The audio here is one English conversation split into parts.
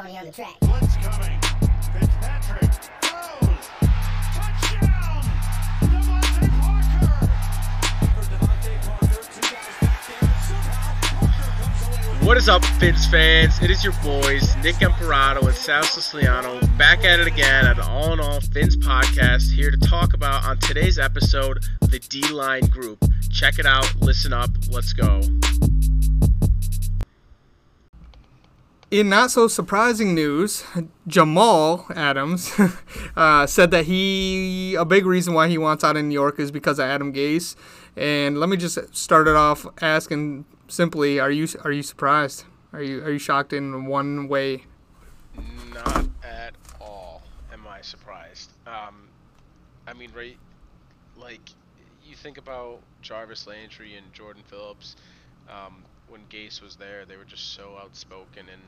Tony on the track. Blitz coming. Fitzpatrick throws. Touchdown! DeVante Parker. What is up, Fins fans? It is your boys, Nick Imperato and Sal Siciliano, back at it again at the All in All Fins podcast, here to talk about on today's episode the D Line Group. Check it out, listen up, let's go. In not so surprising news, Jamal Adams uh, said that he a big reason why he wants out in New York is because of Adam Gase. And let me just start it off asking simply: Are you are you surprised? Are you are you shocked in one way? Not at all am I surprised. Um, I mean, right, like, you think about Jarvis Landry and Jordan Phillips. Um, when Gase was there, they were just so outspoken and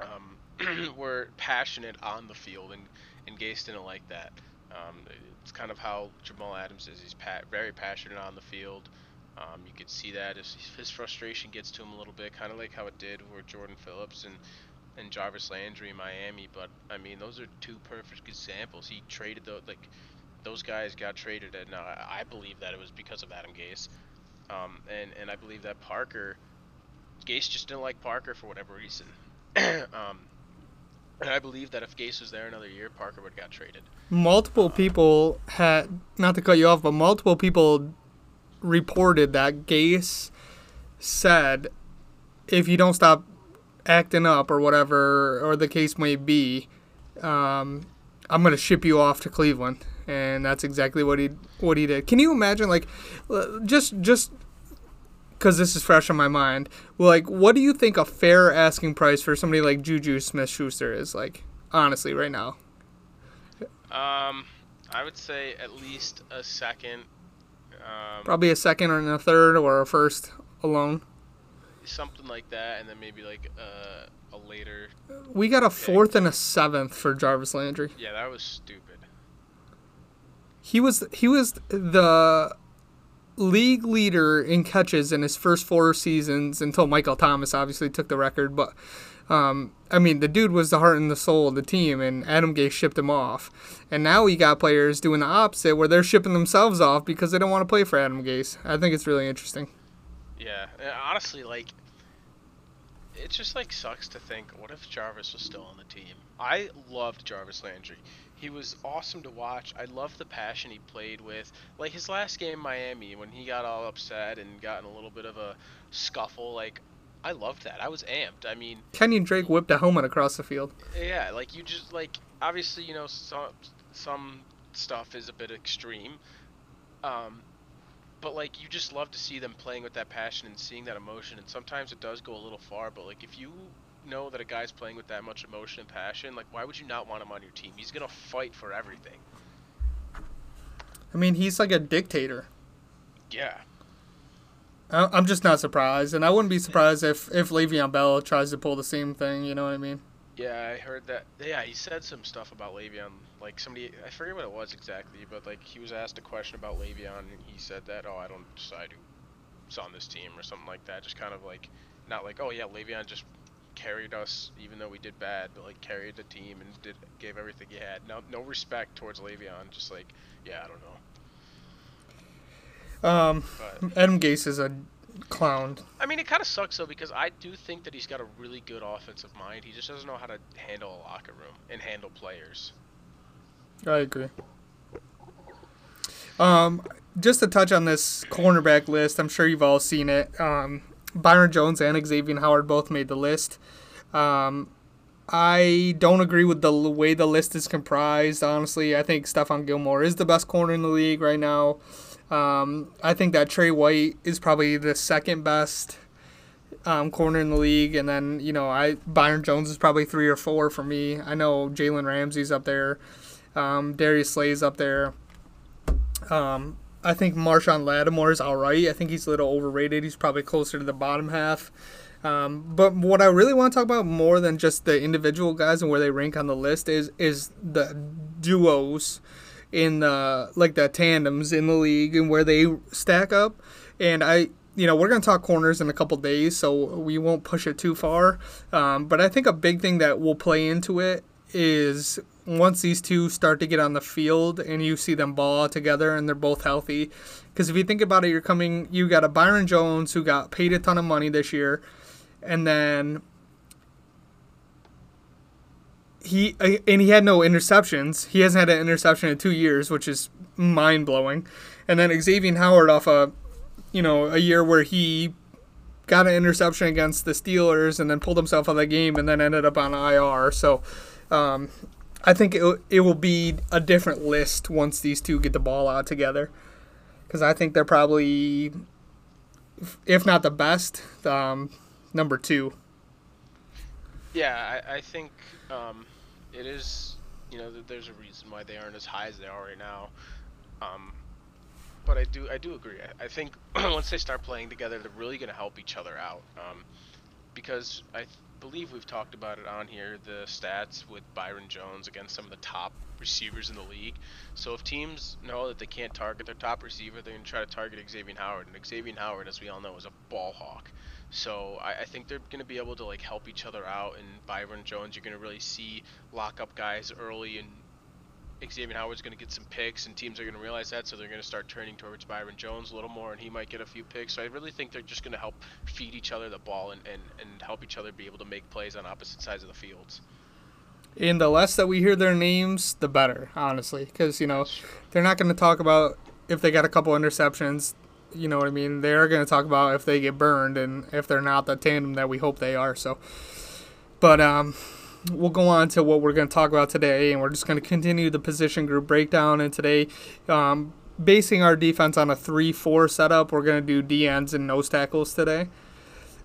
um, were passionate on the field, and, and Gase didn't like that. Um, it's kind of how Jamal Adams is. He's pa- very passionate on the field. Um, you could see that his, his frustration gets to him a little bit, kind of like how it did with Jordan Phillips and and Jarvis Landry in Miami. But I mean, those are two perfect examples. He traded the like those guys got traded, and uh, I believe that it was because of Adam Gase. Um, and and I believe that Parker, Gase just didn't like Parker for whatever reason. um, and I believe that if Gase was there another year, Parker would have got traded. Multiple people had not to cut you off, but multiple people reported that Gase said, if you don't stop acting up or whatever, or the case may be, um, I'm gonna ship you off to Cleveland, and that's exactly what he what he did. Can you imagine, like, just just because this is fresh on my mind, like, what do you think a fair asking price for somebody like Juju Smith Schuster is? Like, honestly, right now. Um, I would say at least a second. Um, Probably a second or a third or a first alone. something like that, and then maybe like uh, a later. We got a fourth and a seventh for Jarvis Landry. Yeah, that was stupid. He was he was the league leader in catches in his first four seasons until Michael Thomas obviously took the record. But um, I mean, the dude was the heart and the soul of the team, and Adam Gase shipped him off. And now we got players doing the opposite, where they're shipping themselves off because they don't want to play for Adam Gase. I think it's really interesting. Yeah, honestly, like, it just like sucks to think, what if Jarvis was still on the team? I loved Jarvis Landry. He was awesome to watch. I loved the passion he played with. Like his last game, in Miami, when he got all upset and got in a little bit of a scuffle. Like, I loved that. I was amped. I mean, Kenyan Drake whipped a helmet across the field. yeah, like you just like obviously you know some some stuff is a bit extreme, um, but like you just love to see them playing with that passion and seeing that emotion. And sometimes it does go a little far, but like if you know that a guy's playing with that much emotion and passion, like why would you not want him on your team? He's gonna fight for everything. I mean, he's like a dictator. Yeah, I- I'm just not surprised, and I wouldn't be surprised if if Le'Veon Bell tries to pull the same thing. You know what I mean? yeah, I heard that. Yeah, he said some stuff about Le'Veon. Like somebody, I forget what it was exactly, but like he was asked a question about Le'Veon, and he said that, oh, I don't decide who's on this team or something like that. Just kind of like, not like, oh yeah, Le'Veon just carried us even though we did bad, but like carried the team and did gave everything he had. No, no respect towards Le'Veon. Just like, yeah, I don't know. Um, But Adam Gase is a clown. I mean, it kind of sucks though because I do think that he's got a really good offensive mind. He just doesn't know how to handle a locker room and handle players. I agree. Um, just to touch on this cornerback list, I'm sure you've all seen it. Um, Byron Jones and Xavier Howard both made the list. Um, I don't agree with the way the list is comprised. Honestly, I think Stephon Gilmore is the best corner in the league right now. Um, I think that Trey White is probably the second best um, corner in the league, and then you know I Byron Jones is probably three or four for me. I know Jalen Ramsey's up there, um, Darius Slay's up there. Um, I think Marshon Lattimore is all right. I think he's a little overrated. He's probably closer to the bottom half. Um, but what I really want to talk about more than just the individual guys and where they rank on the list is is the duos in the like the tandems in the league and where they stack up. And I you know, we're to talk corners in a couple days, so we won't push it too far. Um, but I think a big thing that will play into it is once these two start to get on the field and you see them ball together and they're both healthy. Because if you think about it, you're coming, you got a Byron Jones who got paid a ton of money this year, and then he uh, and he had no interceptions. He hasn't had an interception in two years, which is mind blowing. And then Xavier Howard off a, you know, a year where he got an interception against the Steelers and then pulled himself out of the game and then ended up on IR. So um, I think it, it will be a different list once these two get the ball out together. Because I think they're probably, if not the best, um, number two. Yeah, I, I think um, it is. You know, there's a reason why they aren't as high as they are right now. Um, but I do, I do agree. I, I think once they start playing together, they're really going to help each other out. Um, because I believe we've talked about it on here, the stats with Byron Jones against some of the top receivers in the league. So if teams know that they can't target their top receiver, they're going to try to target Xavier Howard. And Xavier Howard, as we all know, is a ball hawk. So I, I think they're going to be able to like help each other out. And Byron Jones, you're going to really see lock up guys early, and Xavier Howard's going to get some picks, and teams are going to realize that, so they're going to start turning towards Byron Jones a little more, and he might get a few picks. So I really think they're just going to help feed each other the ball and, and, and help each other be able to make plays on opposite sides of the fields. And the less that we hear their names, the better, honestly. Because, you know, they're not going to talk about if they got a couple interceptions. You know what I mean? They're going to talk about if they get burned and if they're not the tandem that we hope they are. So, but um, we'll go on to what we're going to talk about today, and we're just going to continue the position group breakdown. And today, um, basing our defense on a 3 4 setup, we're going to do D ends and nose tackles today,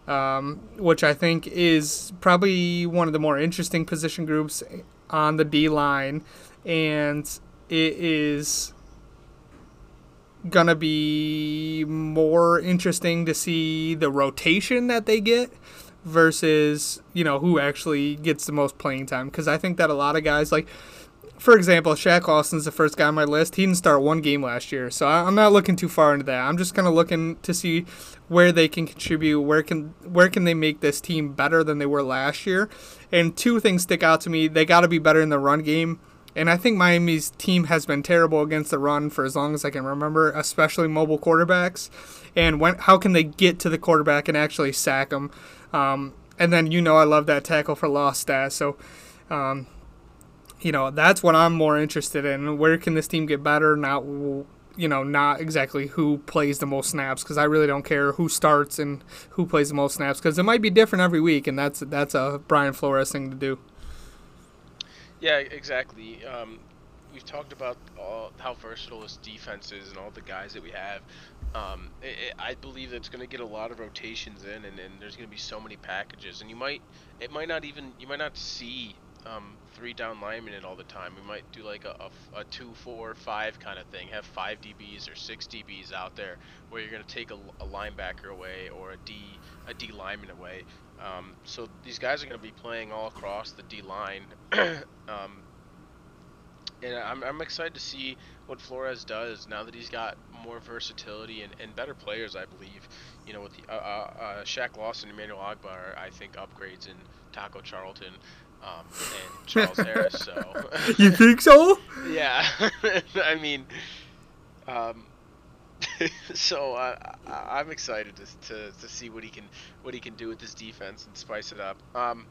um, which I think is probably one of the more interesting position groups on the D line. And it is going to be more interesting to see the rotation that they get versus you know who actually gets the most playing time. Because I think that a lot of guys like for example Shaq Lawson's the first guy on my list. He didn't start one game last year so I'm not looking too far into that. I'm just kind of looking to see where they can contribute where can where can they make this team better than they were last year. And two things stick out to me they got to be better in the run game. And I think Miami's team has been terrible against the run for as long as I can remember, especially mobile quarterbacks. And when how can they get to the quarterback and actually sack them? Um, and then you know I love that tackle for loss stat. So, um, you know that's what I'm more interested in. Where can this team get better? Not you know not exactly who plays the most snaps because I really don't care who starts and who plays the most snaps because it might be different every week, and that's that's a Brian Flores thing to do. Yeah, exactly. Um, we've talked about all, how versatile this defense is and all the guys that we have. Um, it, it, I believe it's going to get a lot of rotations in, and, and there's going to be so many packages, and you might, it might not even, you might not see um, three down linemen in all the time. We might do like a, a, a two, four, five kind of thing. Have five DBs or six DBs out there, where you're going to take a, a linebacker away or a D, a D lineman away. Um, so these guys are going to be playing all across the D line. um, and I'm, I'm excited to see what Flores does now that he's got more versatility and, and better players, I believe. You know, with the, uh, uh, uh, Shaq Lawson, and Emmanuel Ogbah, I think upgrades in Taco Charlton um, and Charles Harris. So You think so? yeah, I mean, um, so uh, I- I'm excited to, to to see what he can what he can do with this defense and spice it up. Um,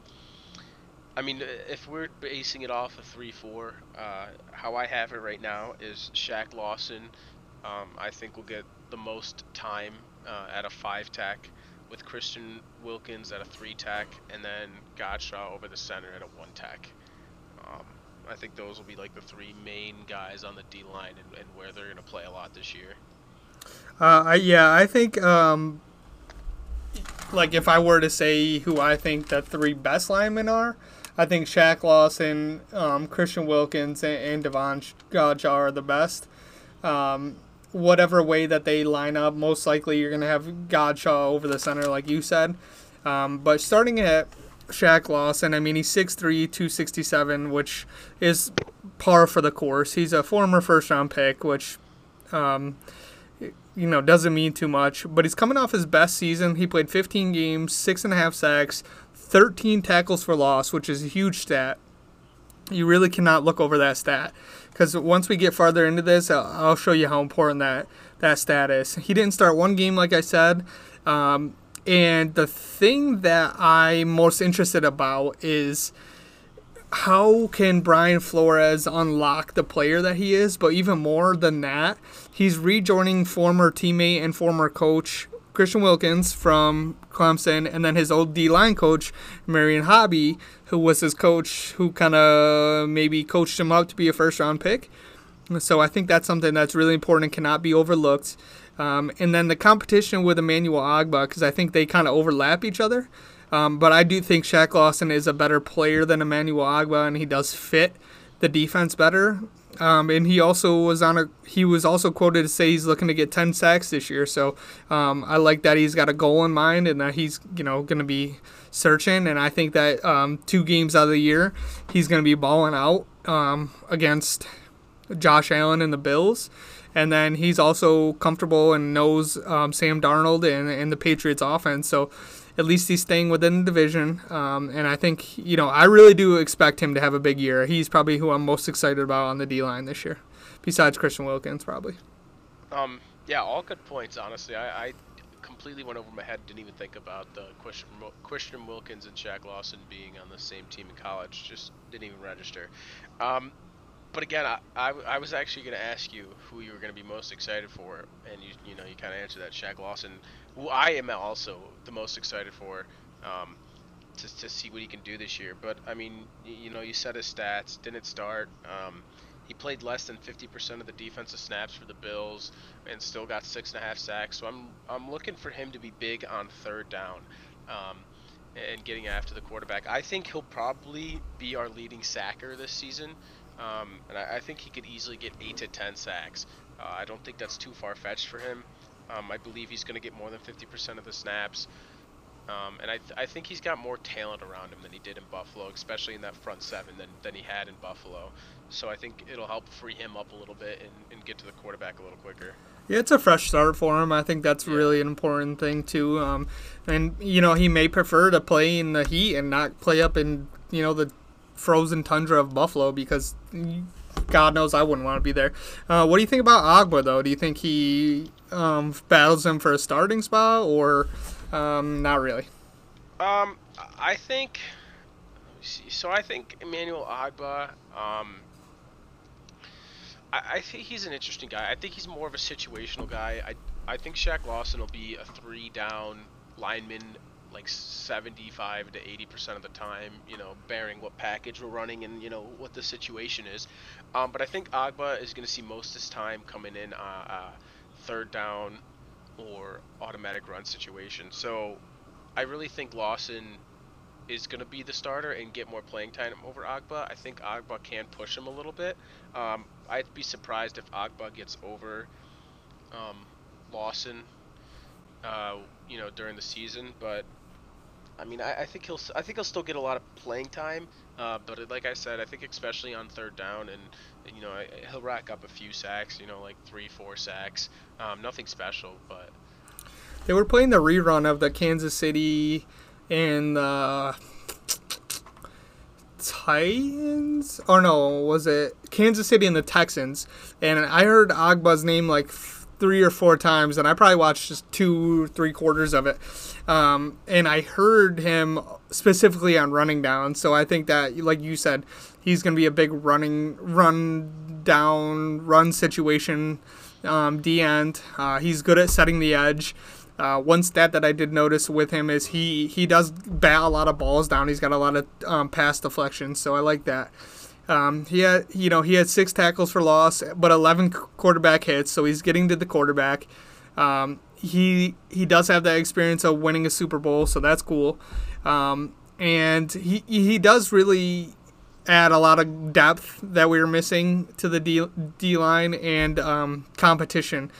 I mean, if we're basing it off of three four, uh, how I have it right now is Shaq Lawson. Um, I think will get the most time uh, at a five tack, with Christian Wilkins at a three tack, and then Godchaux over the center at a one tack. Um, I think those will be like the three main guys on the D line and, and where they're going to play a lot this year. Uh, I, yeah, I think um, like if I were to say who I think the three best linemen are, I think Shaq Lawson, um, Christian Wilkins, and, and Devon Godchaux are the best. Um, whatever way that they line up, most likely you're going to have Godchaux over the center, like you said. Um, but starting at Shaq Lawson, I mean, he's 6'3", 267, which is par for the course. He's a former first round pick, which, um, you know doesn't mean too much. But he's coming off his best season. He played 15 games, six and a half sacks, 13 tackles for loss, which is a huge stat. You really cannot look over that stat because once we get farther into this, I'll, show you how important that that stat is. He didn't start one game, like I said. Um, and the thing that I'm most interested about is how can Brian Flores unlock the player that he is? But even more than that, he's rejoining former teammate and former coach Christian Wilkins from Clemson, and then his old D line coach Marion Hobby, who was his coach, who kind of maybe coached him up to be a first round pick. So I think that's something that's really important and cannot be overlooked. Um, and then the competition with Emmanuel Ogbah, because I think they kind of overlap each other. Um, but I do think Shaq Lawson is a better player than Emmanuel Ogbah, and he does fit the defense better. Um, and he also was on a he was also quoted to say he's looking to get 10 sacks this year. So um, I like that he's got a goal in mind and that he's you know going to be searching. And I think that um, two games out of the year he's going to be balling out um, against Josh Allen and the Bills. And then he's also comfortable and knows um, Sam Darnold and, and the Patriots offense. So at least he's staying within the division. Um, and I think, you know, I really do expect him to have a big year. He's probably who I'm most excited about on the D line this year, besides Christian Wilkins, probably. Um, yeah, all good points. Honestly, I, I completely went over my head. Didn't even think about the Christian, Christian Wilkins and Shaq Lawson being on the same team in college. Just didn't even register. Um, but again, I, I, I, was actually going to ask you who you were going to be most excited for, and you you know you kind of answered that Shaq Lawson, who I am also the most excited for, um, to, to see what he can do this year. But I mean, you know, you said his stats didn't start. Um, he played less than 50% of the defensive snaps for the Bills, and still got six and a half sacks. So I'm I'm looking for him to be big on third down. Um, and getting after the quarterback. I think he'll probably be our leading sacker this season. Um, and I, I, think he could easily get 8 to 10 sacks. Uh, I don't think that's too far fetched for him. Um, I believe he's going to get more than 50% of the snaps. Um, and I, th- I think he's got more talent around him than he did in Buffalo, especially in that front seven than, than he had in Buffalo. So I think it'll help free him up a little bit and, and get to the quarterback a little quicker. Yeah, it's a fresh start for him. I think that's yeah. really an important thing too. Um, and you know, he may prefer to play in the heat and not play up in you know the frozen tundra of Buffalo because God knows I wouldn't want to be there. Uh, what do you think about Ogbah though? Do you think he um, battles him for a starting spot or um, not really? Um, I think so. I think Emmanuel Ogbah. Um, I, I think he's an interesting guy. I think he's more of a situational guy. I I think Shaq Lawson will be a three down lineman like 75 to 80 percent of the time, you know, bearing what package we're running and you know what the situation is. Um, but I think Ogbah is going to see most of his time coming in uh, uh, third down or automatic run situation. So I really think Lawson is going to be the starter and get more playing time over Ogbah. I think Ogbah can push him a little bit. Um, I'd be surprised if Ogbah gets over um, Lawson, uh, you know, during the season. But I mean, I, I, think he'll I think he'll still get a lot of playing time, uh, but like I said, I think especially on third down and, and you know he'll rack up a few sacks, you know, like three, four sacks, um, nothing special, but. They were playing the rerun of the Kansas City and the Titans, or no, was it Kansas City and the Texans? And I heard Ogbah's name like three or four times, and I probably watched just two, three quarters of it. Um, and I heard him specifically on running down. So I think that, like you said, he's going to be a big running, run down, run situation um, D end. Uh, he's good at setting the edge. Uh, one stat that I did notice with him is he he does bat a lot of balls down. He's got a lot of um, pass deflections, so I like that. Um, he had, you know, he had six tackles for loss, but 11 quarterback hits, so he's getting to the quarterback. Um, he he does have that experience of winning a Super Bowl, so that's cool. Um, and he he does really add a lot of depth that we were missing to the D, D line and um, competition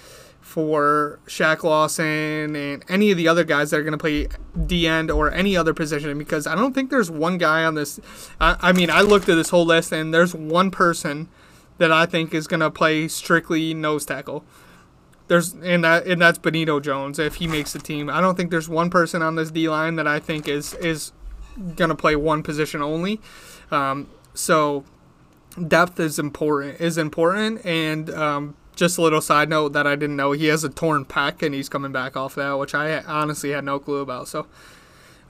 for Shaq Lawson and any of the other guys that are going to play D end or any other position because I don't think there's one guy on this. I, I mean, I looked at this whole list and there's one person that I think is going to play strictly nose tackle. there's and that and that's Benito Jones if he makes the team. I don't think there's one person on this D line that I think is is gonna play one position only. Um, so depth is important is important and um, just a little side note that I didn't know he has a torn pec and he's coming back off that, which I honestly had no clue about. So,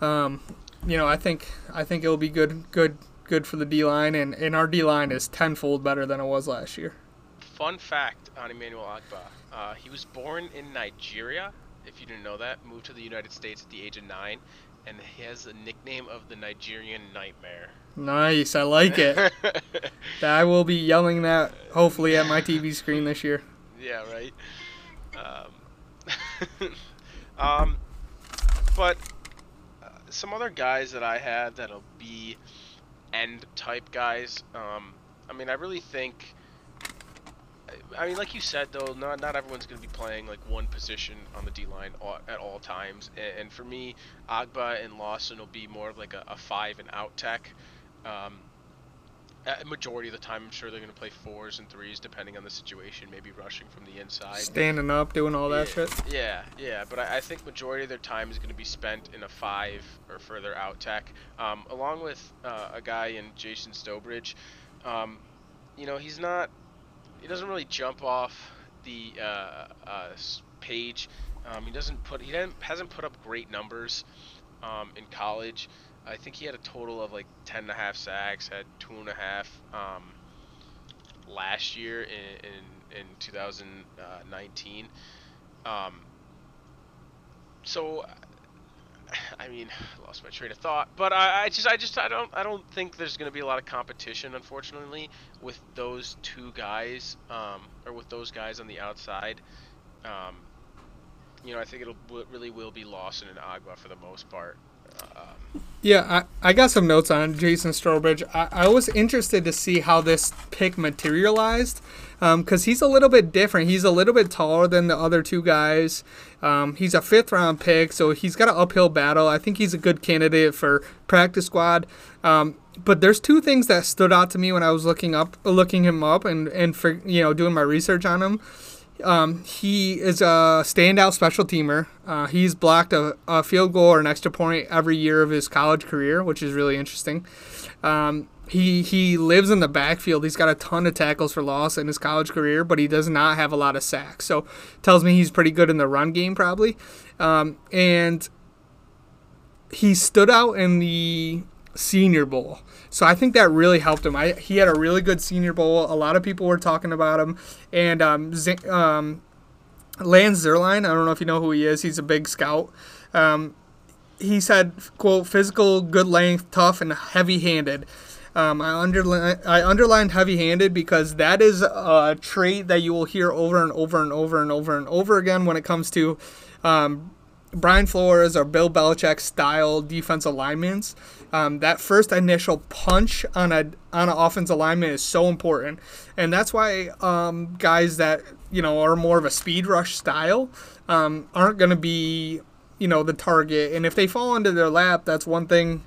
um, you know, I think I think it'll be good good good for the D line and, and our D line is tenfold better than it was last year. Fun fact on Emmanuel Ogbah: uh, he was born in Nigeria. If you didn't know that, moved to the United States at the age of nine, and he has the nickname of the Nigerian Nightmare. Nice, I like it. I will be yelling that hopefully at my TV screen this year. Yeah, right. Um, um, but uh, some other guys that I have that'll be end type guys. Um, I mean, I really think. I mean, like you said, though, not not everyone's going to be playing like one position on the D line at all times. And, and for me, Ogbah and Lawson will be more of like a, a five and out tech. Um, a majority of the time, I'm sure they're going to play fours and threes depending on the situation. Maybe rushing from the inside, standing up, doing all that yeah, shit. Yeah, yeah. But I, I, think majority of their time is going to be spent in a five or further out tech, um, along with uh, a guy in Jason Strowbridge. Um, you know, he's not. He doesn't really jump off the uh, uh, page. Um, he doesn't put. He hasn't put up great numbers um, in college. I think he had a total of like 10 and a half sacks, had two and a half um, last year in, in, in 2019. Um, so, I mean, I lost my train of thought, but I, I just, I just, I don't, I don't think there's going to be a lot of competition, unfortunately, with those two guys, um, or with those guys on the outside. Um, you know, I think it'll really will be Lawson and Ogbah for the most part. Yeah, I, I got some notes on Jason Strowbridge. I, I was interested to see how this pick materialized because um, he's a little bit different. He's a little bit taller than the other two guys. Um, he's a fifth round pick, so he's got an uphill battle. I think he's a good candidate for practice squad. Um, but there's two things that stood out to me when I was looking up, looking him up, and and for you know doing my research on him. Um, he is a standout special teamer. Uh, he's blocked a, a, field goal or an extra point every year of his college career, which is really interesting. Um, he he lives in the backfield. He's got a ton of tackles for loss in his college career, but he does not have a lot of sacks. So tells me he's pretty good in the run game probably. Um, and he stood out in the Senior Bowl. So I think that really helped him. I, he had a really good Senior Bowl. A lot of people were talking about him. And um, Z- um, Lance Zierlein, I don't know if you know who he is. He's a big scout. Um, he said, quote, physical, good length, tough, and heavy-handed. Um, I, I underlined heavy-handed because that is a trait that you will hear over and over and over and over and over again when it comes to um, Brian Flores or Bill Belichick style defensive linemen. Um, that first initial punch on a on an offense alignment is so important, and that's why um, guys that you know are more of a speed rush style um, aren't going to be you know the target. And if they fall into their lap, that's one thing.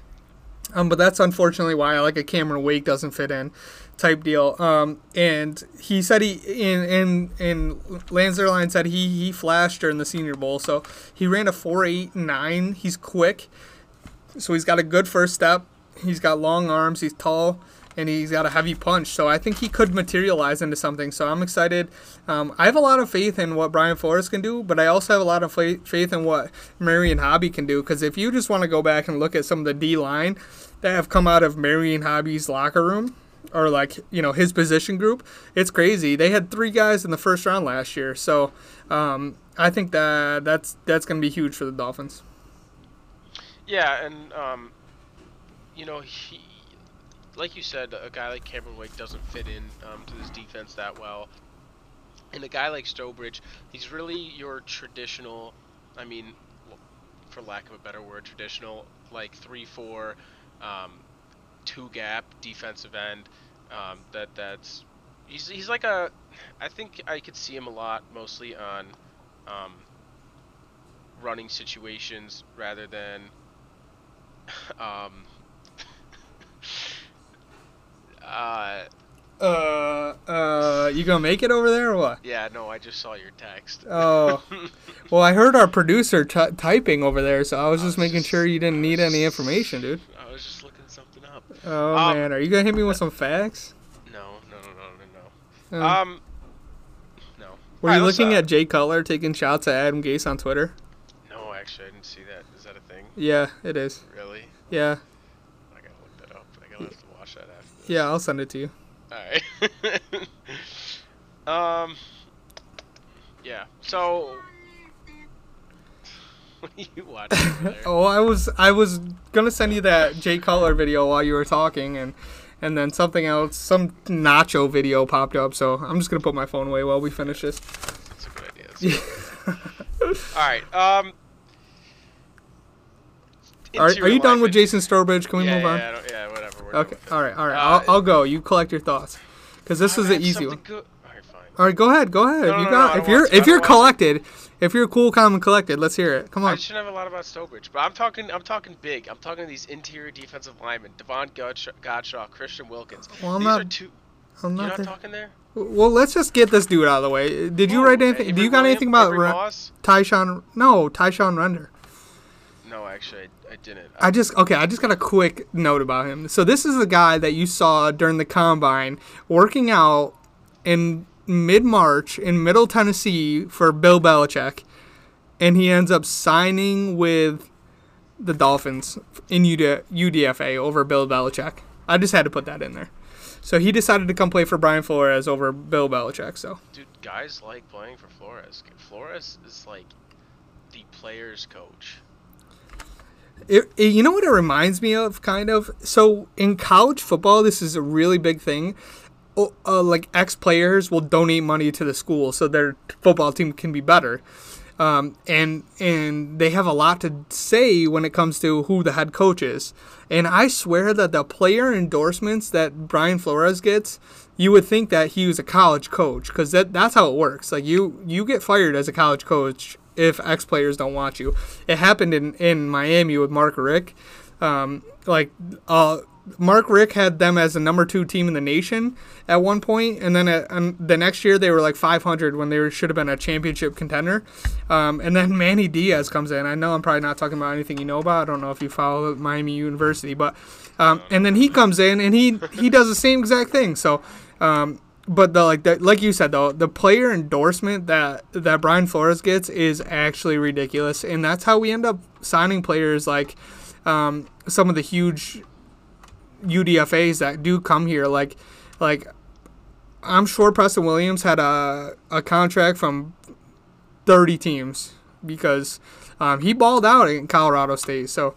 Um, but that's unfortunately why like a Cameron Wake doesn't fit in type deal. Um, and he said he in in in Lance Zierlein said he he flashed during the Senior Bowl, so he ran a four eight nine. He's quick, so he's got a good first step. He's got long arms. He's tall. And he's got a heavy punch, so I think he could materialize into something. So I'm excited. Um, I have a lot of faith in what Brian Flores can do, but I also have a lot of faith in what Marion Hobby can do. Because if you just want to go back and look at some of the D line that have come out of Marion Hobby's locker room, or like you know his position group, it's crazy. They had three guys in the first round last year, so um, I think that that's that's going to be huge for the Dolphins. Yeah, and um, you know he, like you said, a guy like Cameron Wake doesn't fit in um, to this defense that well, and a guy like Strowbridge, he's really your traditional. I mean, for lack of a better word, traditional like three four. Um, two gap defensive end. Um, that that's he's he's like a I think I could see him a lot mostly on um, running situations rather than um, uh, uh, uh, You gonna make it over there or what? Yeah, no, I just saw your text. Oh. Well, I heard our producer t- typing over there, so I was just was making just- sure you didn't need any information, dude. I was just looking something up. Oh Um, man, are you gonna hit me with some facts? No, no, no, no, no, no. Uh, Um, no. were Alright, you looking uh, at Jay Cutler taking shots at Adam Gase on Twitter? No, actually, I didn't see that. Is that a thing? Yeah, it is. Really? Yeah, I gotta look that up. I gotta have to watch that after. This. yeah, I'll send it to you. All right. um. Yeah. So. What are you watching there? Oh, I was I was gonna send you that Jay Cutler video while you were talking, and and then something else, some Nacho video popped up. So I'm just gonna put my phone away while we finish this. That's a good idea. That's a good idea. All right. Um. Are, are you done with. Jason Strowbridge? Can we yeah, move on? Yeah, yeah, whatever. Okay. All right. All right. Uh, I'll, I'll go. You collect your thoughts, because this is an have easy one. Good. All right, fine. All right. Go ahead. Go ahead. No, you no, no, got. I if you're to. if you're collected, if you're cool, calm, and collected, let's hear it. Come on. I shouldn't have a lot about Strowbridge, but I'm talking. I'm talking big. I'm talking these interior defensive linemen: Devon Godchaux, Godchaux Christian Wilkins. Well, I'm these not- are two. I'm You're not not there. talking there. Well, let's just get this dude out of the way. Did you write anything? Avery do you got Williams? anything about Ra- Tyshun? No, Tyshun Render. No, actually, I, I didn't. I just okay. I just got a quick note about him. So this is the guy that you saw during the combine working out in mid March in Middle Tennessee for Bill Belichick, and he ends up signing with the Dolphins in UD- UDFA over Bill Belichick. I just had to put that in there. So he decided to come play for Brian Flores over Bill Belichick. So Dude, guys like playing for Flores. Flores is like the player's coach. It, it- you know what it reminds me of, kind of. So in college football, this is a really big thing. Uh, like ex players will donate money to the school so their football team can be better, um, and and they have a lot to say when it comes to who the head coach is. And I swear that the player endorsements that Brian Flores gets, you would think that he was a college coach because that that's how it works. Like you you get fired as a college coach if ex players don't want you. It happened in in Miami with Mark Richt. Um, like uh, Mark Richt had them as the number two team in the nation at one point, and then at, um, the next year they were like 500 when they were, should have been a championship contender. Um, and then Manny Diaz comes in. I know I'm probably not talking about anything you know about. I don't know if you follow Miami University, but um, and then he comes in and he he does the same exact thing. So. But the like the, like you said though the player endorsement that that Brian Flores gets is actually ridiculous and that's how we end up signing players like um, some of the huge UDFA's that do come here like like I'm sure Preston Williams had a a contract from 30 teams because um, he balled out in Colorado State so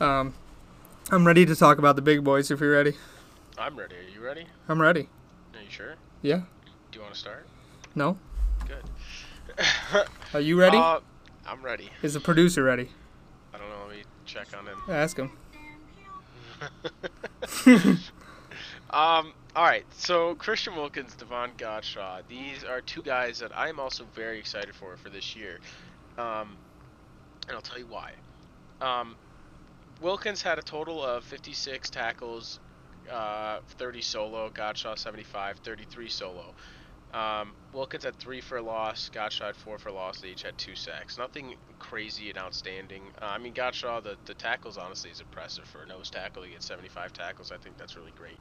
um, I'm ready to talk about the big boys if you're ready I'm ready. Are you ready? I'm ready you sure? yeah Do you want to start? no Good. are you ready Uh, I'm ready. is the producer ready I don't know. Let me check on him. ask him Um, all right. So Christian Wilkins, Devon Godchaux. These are two guys that I'm also very excited for for this year. Um, and I'll tell you why. Um, Wilkins had a total of 56 tackles, uh, 30 solo. Godchaux 75, 33 solo. Um, Wilkins had three for loss. Godchaux had four for loss. They each had two sacks. Nothing crazy and outstanding. Uh, I mean, Godchaux, the, the tackles honestly is impressive for a nose tackle. He gets 75 tackles. I think that's really great.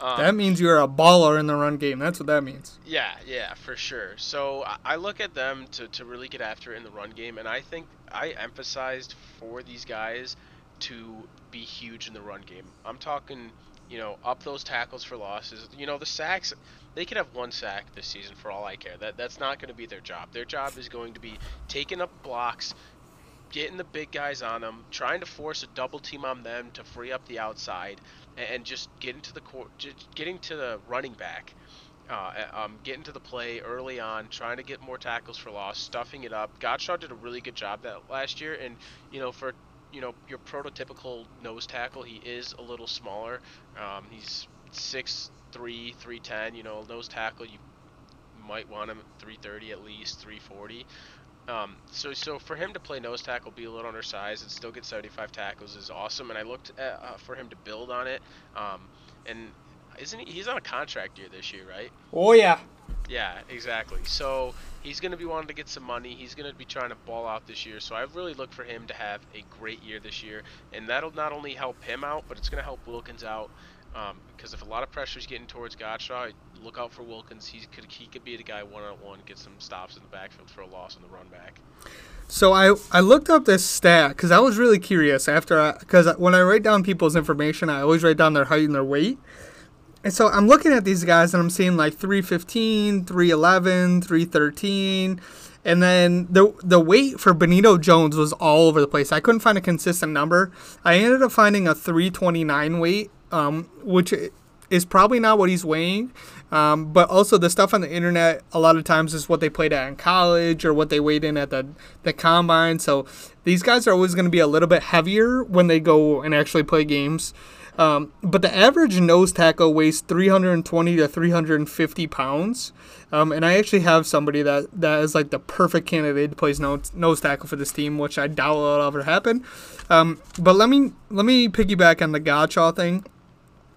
Um, That means you're a baller in the run game. That's what that means. yeah, yeah, for sure. So I- I look at them to, to really get after it in the run game, and I think I emphasized for these guys to be huge in the run game. I'm talking, you know, up those tackles for losses. You know, the sacks, they could have one sack this season for all I care. That That's not going to be their job. Their job is going to be taking up blocks, getting the big guys on them, trying to force a double team on them to free up the outside, and, and just getting to the court, getting to the running back uh, um, getting to the play early on, trying to get more tackles for loss, stuffing it up. Godchaux did a really good job that last year, and you know for you know your prototypical nose tackle, he is a little smaller. Um, he's six three, three ten. You know nose tackle, you might want him at 330 at least, 340. Um, so, so for him to play nose tackle, be a little undersized, and still get 75 tackles is awesome. And I looked at, uh, for him to build on it. Um, and isn't he? He's on a contract year this year, right? Oh yeah. Yeah, exactly. So he's going to be wanting to get some money. He's going to be trying to ball out this year. So I really look for him to have a great year this year, and that'll not only help him out, but it's going to help Wilkins out. Um, because if a lot of pressure is getting towards Godchaux, look out for Wilkins. He could he could be the guy one on one, get some stops in the backfield for a loss on the run back. So I I looked up this stat because I was really curious after I because when I write down people's information, I always write down their height and their weight. And so I'm looking at these guys and I'm seeing like 315, 311, 313. And then the the weight for Benito Jones was all over the place. I couldn't find a consistent number. I ended up finding a 329 weight, um, which is probably not what he's weighing. Um, but also the stuff on the internet a lot of times is what they played at in college or what they weighed in at the, the combine. So these guys are always going to be a little bit heavier when they go and actually play games. Um, but the average nose tackle weighs 320 to 350 pounds. Um, and I actually have somebody that, that is like the perfect candidate to play nose, nose tackle for this team, which I doubt will ever happen. Um, but let me let me piggyback on the Godchaux thing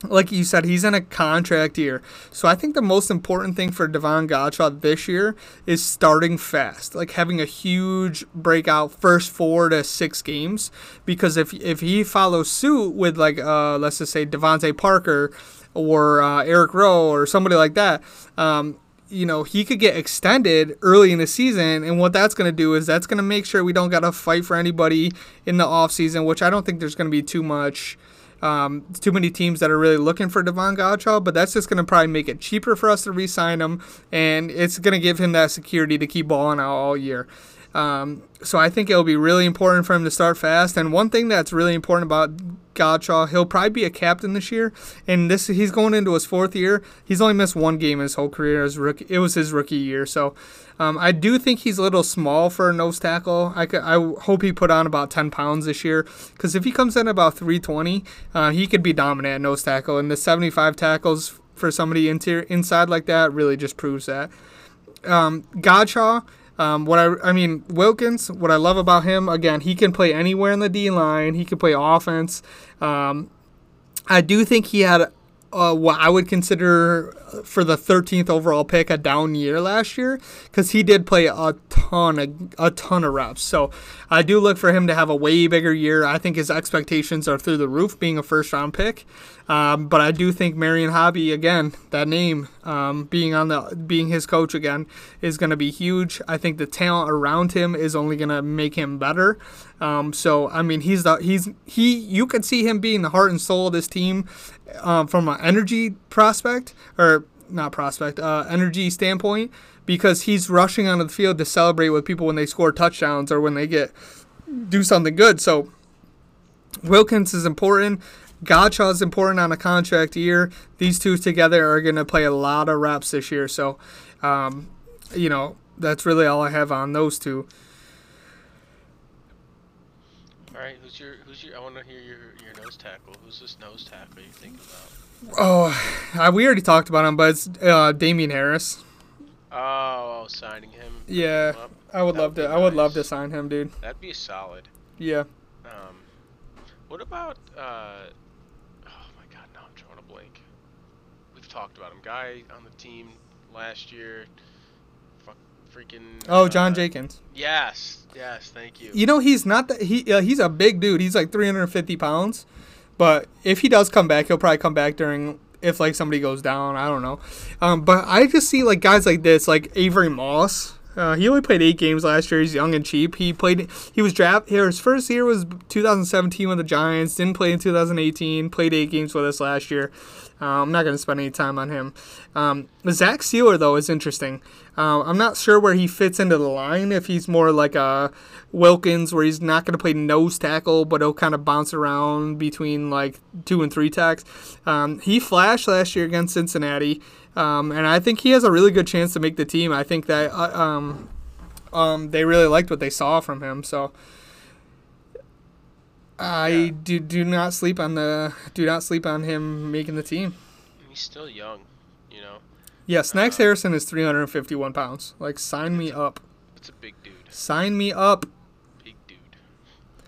like you said, he's in a contract year. So I think the most important thing for Devon Godchaux this year is starting fast, like having a huge breakout first four to six games. Because if if he follows suit with like uh, let's just say DeVante Parker or uh, Eric Rowe or somebody like that, um, you know, he could get extended early in the season. And what that's going to do is that's going to make sure we don't got to fight for anybody in the offseason, which I don't think there's going to be too much um, too many teams that are really looking for Devon Godchaux, but that's just going to probably make it cheaper for us to re-sign him, and it's going to give him that security to keep balling out all year. Um, so I think it'll be really important for him to start fast. And one thing that's really important about Godchaux, he'll probably be a captain this year, and this he's going into his fourth year. He's only missed one game his whole career as rookie. It was his rookie year, so um, I do think he's a little small for a nose tackle. I, could, I hope he put on about 10 pounds this year, because if he comes in about 320, uh, he could be dominant at nose tackle, and the 75 tackles for somebody interior inside like that really just proves that. Um, Godchaux um, what I, I mean, Wilkins, what I love about him, again, he can play anywhere in the D line. He can play offense. Um, I do think he had uh, what I would consider for the 13th overall pick a down year last year because he did play a ton of a ton of reps. So I do look for him to have a way bigger year. I think his expectations are through the roof, being a first round pick. Um, but I do think Marion Hobby again, that name um, being on the being his coach again is going to be huge. I think the talent around him is only going to make him better. Um, so I mean, he's the he's he. You could see him being the heart and soul of this team um, from an energy prospect or not prospect uh, energy standpoint because he's rushing onto the field to celebrate with people when they score touchdowns or when they get do something good. So Wilkins is important. Godchaux is important on a contract year. These two together are going to play a lot of reps this year. So, um, you know, that's really all I have on those two. All right, who's your who's your? I want to hear your your nose tackle. Who's this nose tackle you thinking about? Oh, we already talked about him, but it's uh, Damien Harris. Oh, signing him. Yeah, him. I would That love to. be I would love to sign him, dude. That'd be solid. Yeah. Um, what about uh? Oh my God, now I'm drawing a blank. We've talked about him. Guy on the team last year. Fuck, freaking. Oh, John uh, Jenkins. Yes, yes, thank you. You know he's not that he uh, he's a big dude. He's like 350 pounds, but if he does come back, he'll probably come back during if like somebody goes down. I don't know, um, but I just see like guys like this, like Avery Moss. Uh, he only played eight games last year. He's young and cheap. He played. He was draft. Here. His first year was 2017 with the Giants. Didn't play in 2018. Played eight games with us last year. Uh, I'm not going to spend any time on him. Um, Zach Sieler though is interesting. Uh, I'm not sure where he fits into the line. If he's more like a Wilkins, where he's not going to play nose tackle, but he'll kind of bounce around between like two and three tacks. Um, he flashed last year against Cincinnati, um, and I think he has a really good chance to make the team. I think that uh, um, um, they really liked what they saw from him. So I Yeah. do do not sleep on the do not sleep on him making the team. He's still young, you know. Yeah, Snacks Uh, Harrison is 351 pounds. Like, sign me up. It's a big dude. Sign me up. Big dude.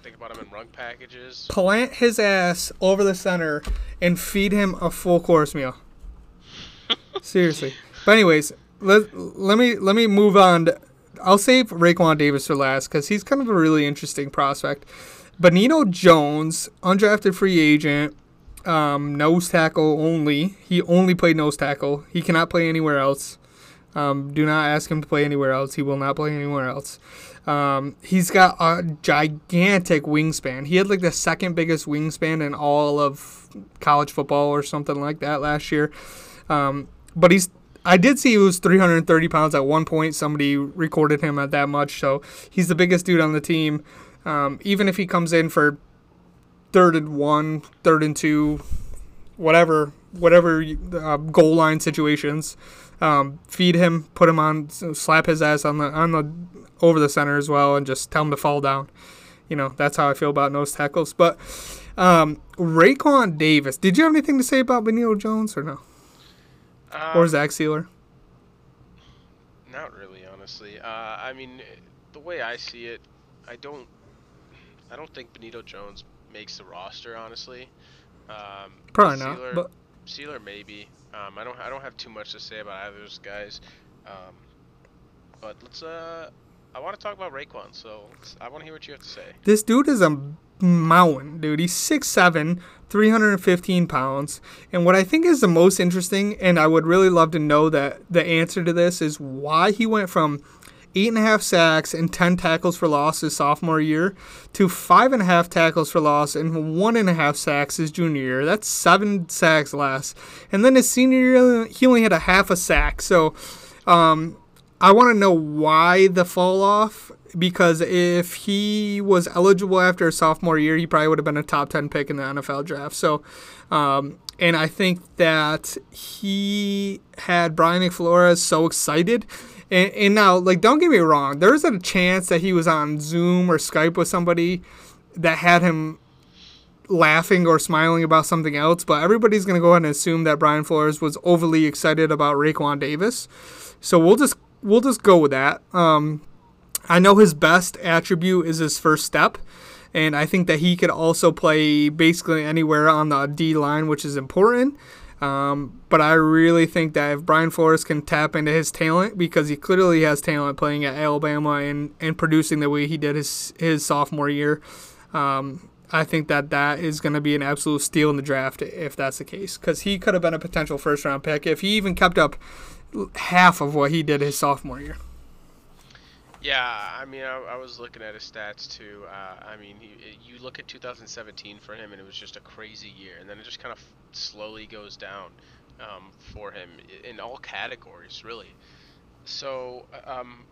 Think about him in rug packages. Plant his ass over the center and feed him a full course meal. Seriously. But anyways, let let me let me move on. To, I'll save Raekwon Davis for last because he's kind of a really interesting prospect. Benito Jones, undrafted free agent, um, nose tackle only. He only played nose tackle. He cannot play anywhere else. Um, do not ask him to play anywhere else. He will not play anywhere else. Um, he's got a gigantic wingspan. He had like the second biggest wingspan in all of college football or something like that last year. Um, but he's I did see he was 330 pounds at one point. Somebody recorded him at that much, so he's the biggest dude on the team. Um, even if he comes in for third and one, third and two, whatever, whatever uh, goal line situations, um, feed him, put him on, slap his ass on the on the over the center as well, and just tell him to fall down. You know, that's how I feel about nose tackles. But um, Raekwon Davis, did you have anything to say about Benito Jones or no? Um, or Zach Sieler? Not really, honestly. Uh, I mean, the way I see it, I don't, I don't think Benito Jones makes the roster. Honestly, um, Probably Sieler, not. But Sieler maybe. Um, I don't, I don't have too much to say about either of those guys. Um, but let's, uh, I want to talk about Raekwon, so let's- I want to hear what you have to say. this dude is a mountain, dude. He's 6'7", 315 pounds. And what I think is the most interesting, and I would really love to know that the answer to this is why he went from eight and a half sacks and 10 tackles for loss his sophomore year to five and a half tackles for loss and one and a half sacks his junior year. That's seven sacks less. And then his senior year, he only had a half a sack. So, um, I want to know why the fall off because if he was eligible after his sophomore year, he probably would have been a top 10 pick in the NFL draft. So, um, and I think that he had Brian Flores so excited. And, and now, like, don't get me wrong, there's a chance that he was on Zoom or Skype with somebody that had him laughing or smiling about something else, but everybody's going to go ahead and assume that Brian Flores was overly excited about Raekwon Davis. So we'll just we'll just go with that. Um, I know his best attribute is his first step, and I think that he could also play basically anywhere on the D line, which is important. Um, but I really think that if Brian Flores can tap into his talent, because he clearly has talent playing at Alabama and, and producing the way he did his his sophomore year, um, I think that that is going to be an absolute steal in the draft if that's the case. Because he could have been a potential first round pick if he even kept up half of what he did his sophomore year. Yeah, I mean, I, I was looking at his stats too. Uh, I mean, he, you look at 2017 for him, and it was just a crazy year, and then it just kind of slowly goes down um, for him in all categories, really. So, um,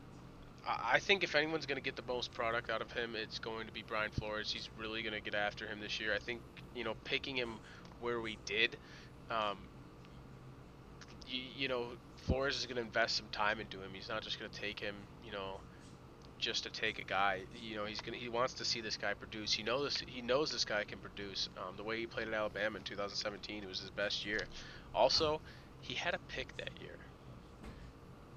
I think if anyone's going to get the most product out of him, it's going to be Brian Flores. He's really going to get after him this year. I think, you know, picking him where we did, um, you, you know, Flores is going to invest some time into him. He's not just going to take him, you know, just to take a guy. You know, he's gonna he wants to see this guy produce. He knows he knows this guy can produce. Um, the way he played at Alabama in 2017, it was his best year. Also, he had a pick that year.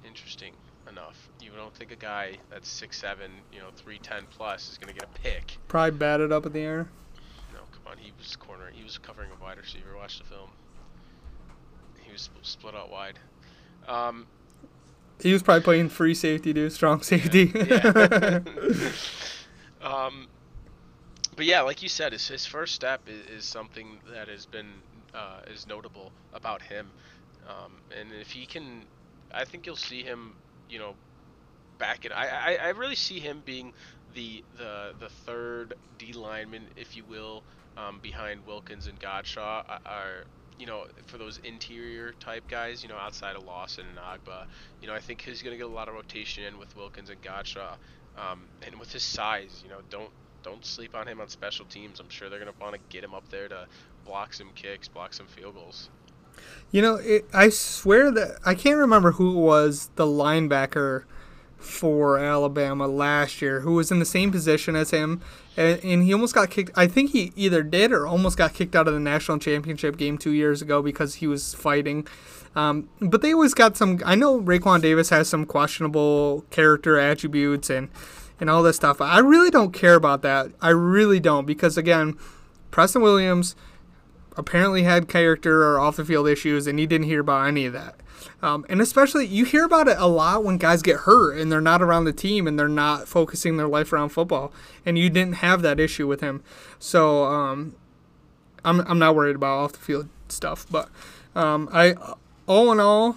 Interesting enough. You don't think a guy that's six seven, you know, 310 plus is gonna get a pick. Probably batted up in the air. No, come on. He was corner. He was covering a wide receiver. Watch the film. He was split out wide. Um, He was probably playing free safety, dude. Strong safety. Yeah. um, but yeah, like you said, his, his first step is, is something that has been uh, is notable about him. Um, and if he can, I think you'll see him, you know, back it. I, I, I really see him being the the the third D lineman, if you will, um, behind Wilkins and Godchaux. uh, Are you know for those interior type guys, you know, outside of Lawson and Ogbah. You know, I think he's going to get a lot of rotation in with Wilkins and Godchaux, um, and with his size, you know, don't don't sleep on him on special teams. I'm sure they're going to want to get him up there to block some kicks, block some field goals. You know, it, I swear that I can't remember who was the linebacker for Alabama last year who was in the same position as him, and, and he almost got kicked. I think he either did or almost got kicked out of the national championship game two years ago because he was fighting. Um, but they always got some. I know Raekwon Davis has some questionable character attributes and and all this stuff. I really don't care about that. I really don't because again, Preston Williams apparently had character or off the field issues, and you didn't hear about any of that. Um, and especially, you hear about it a lot when guys get hurt and they're not around the team and they're not focusing their life around football. And you didn't have that issue with him. So um, I'm, I'm not worried about off the field stuff. But um, I, all in all,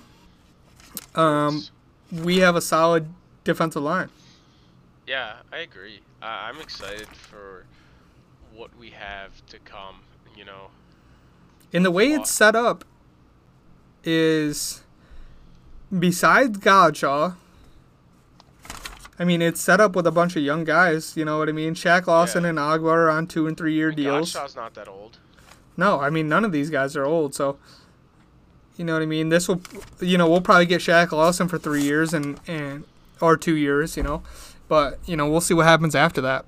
um, we have a solid defensive line. Yeah, I agree. I I'm excited for what we have to come. You know, And the way it's set up is besides Godchaux, I mean, it's set up with a bunch of young guys. You know what I mean? Shaq Lawson Yeah. and Ogbah are on two and three year and deals. Godchaux's not that old. No, I mean none of these guys are old, so you know what I mean. This will, you know, we'll probably get Shaq Lawson for three years and and or two years, you know, but you know we'll see what happens after that.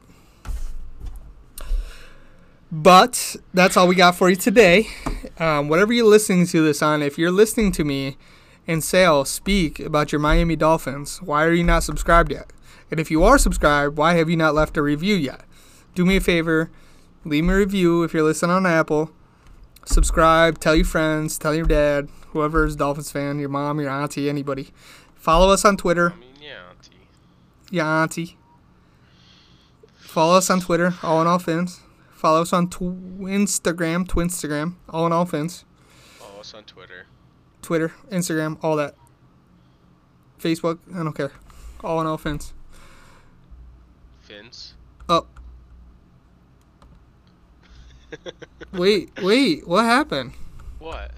But that's all we got for you today. Um, whatever you're listening to this on, if you're listening to me and Sale speak about your Miami Dolphins, why are you not subscribed yet? And if you are subscribed, why have you not left a review yet? Do me a favor, leave me a review if you're listening on Apple. Subscribe, tell your friends, tell your dad, whoever is a Dolphins fan, your mom, your auntie, anybody. Follow us on Twitter, I mean, yeah, auntie. Yeah, auntie. Follow us on Twitter, all in all fins. Follow us on tw- Instagram, Twinstagram, all in all fins. Follow us on Twitter. Twitter, Instagram, all that. Facebook, I don't care. All in all fins. Fins. Oh. Up. Wait, wait, what happened? What?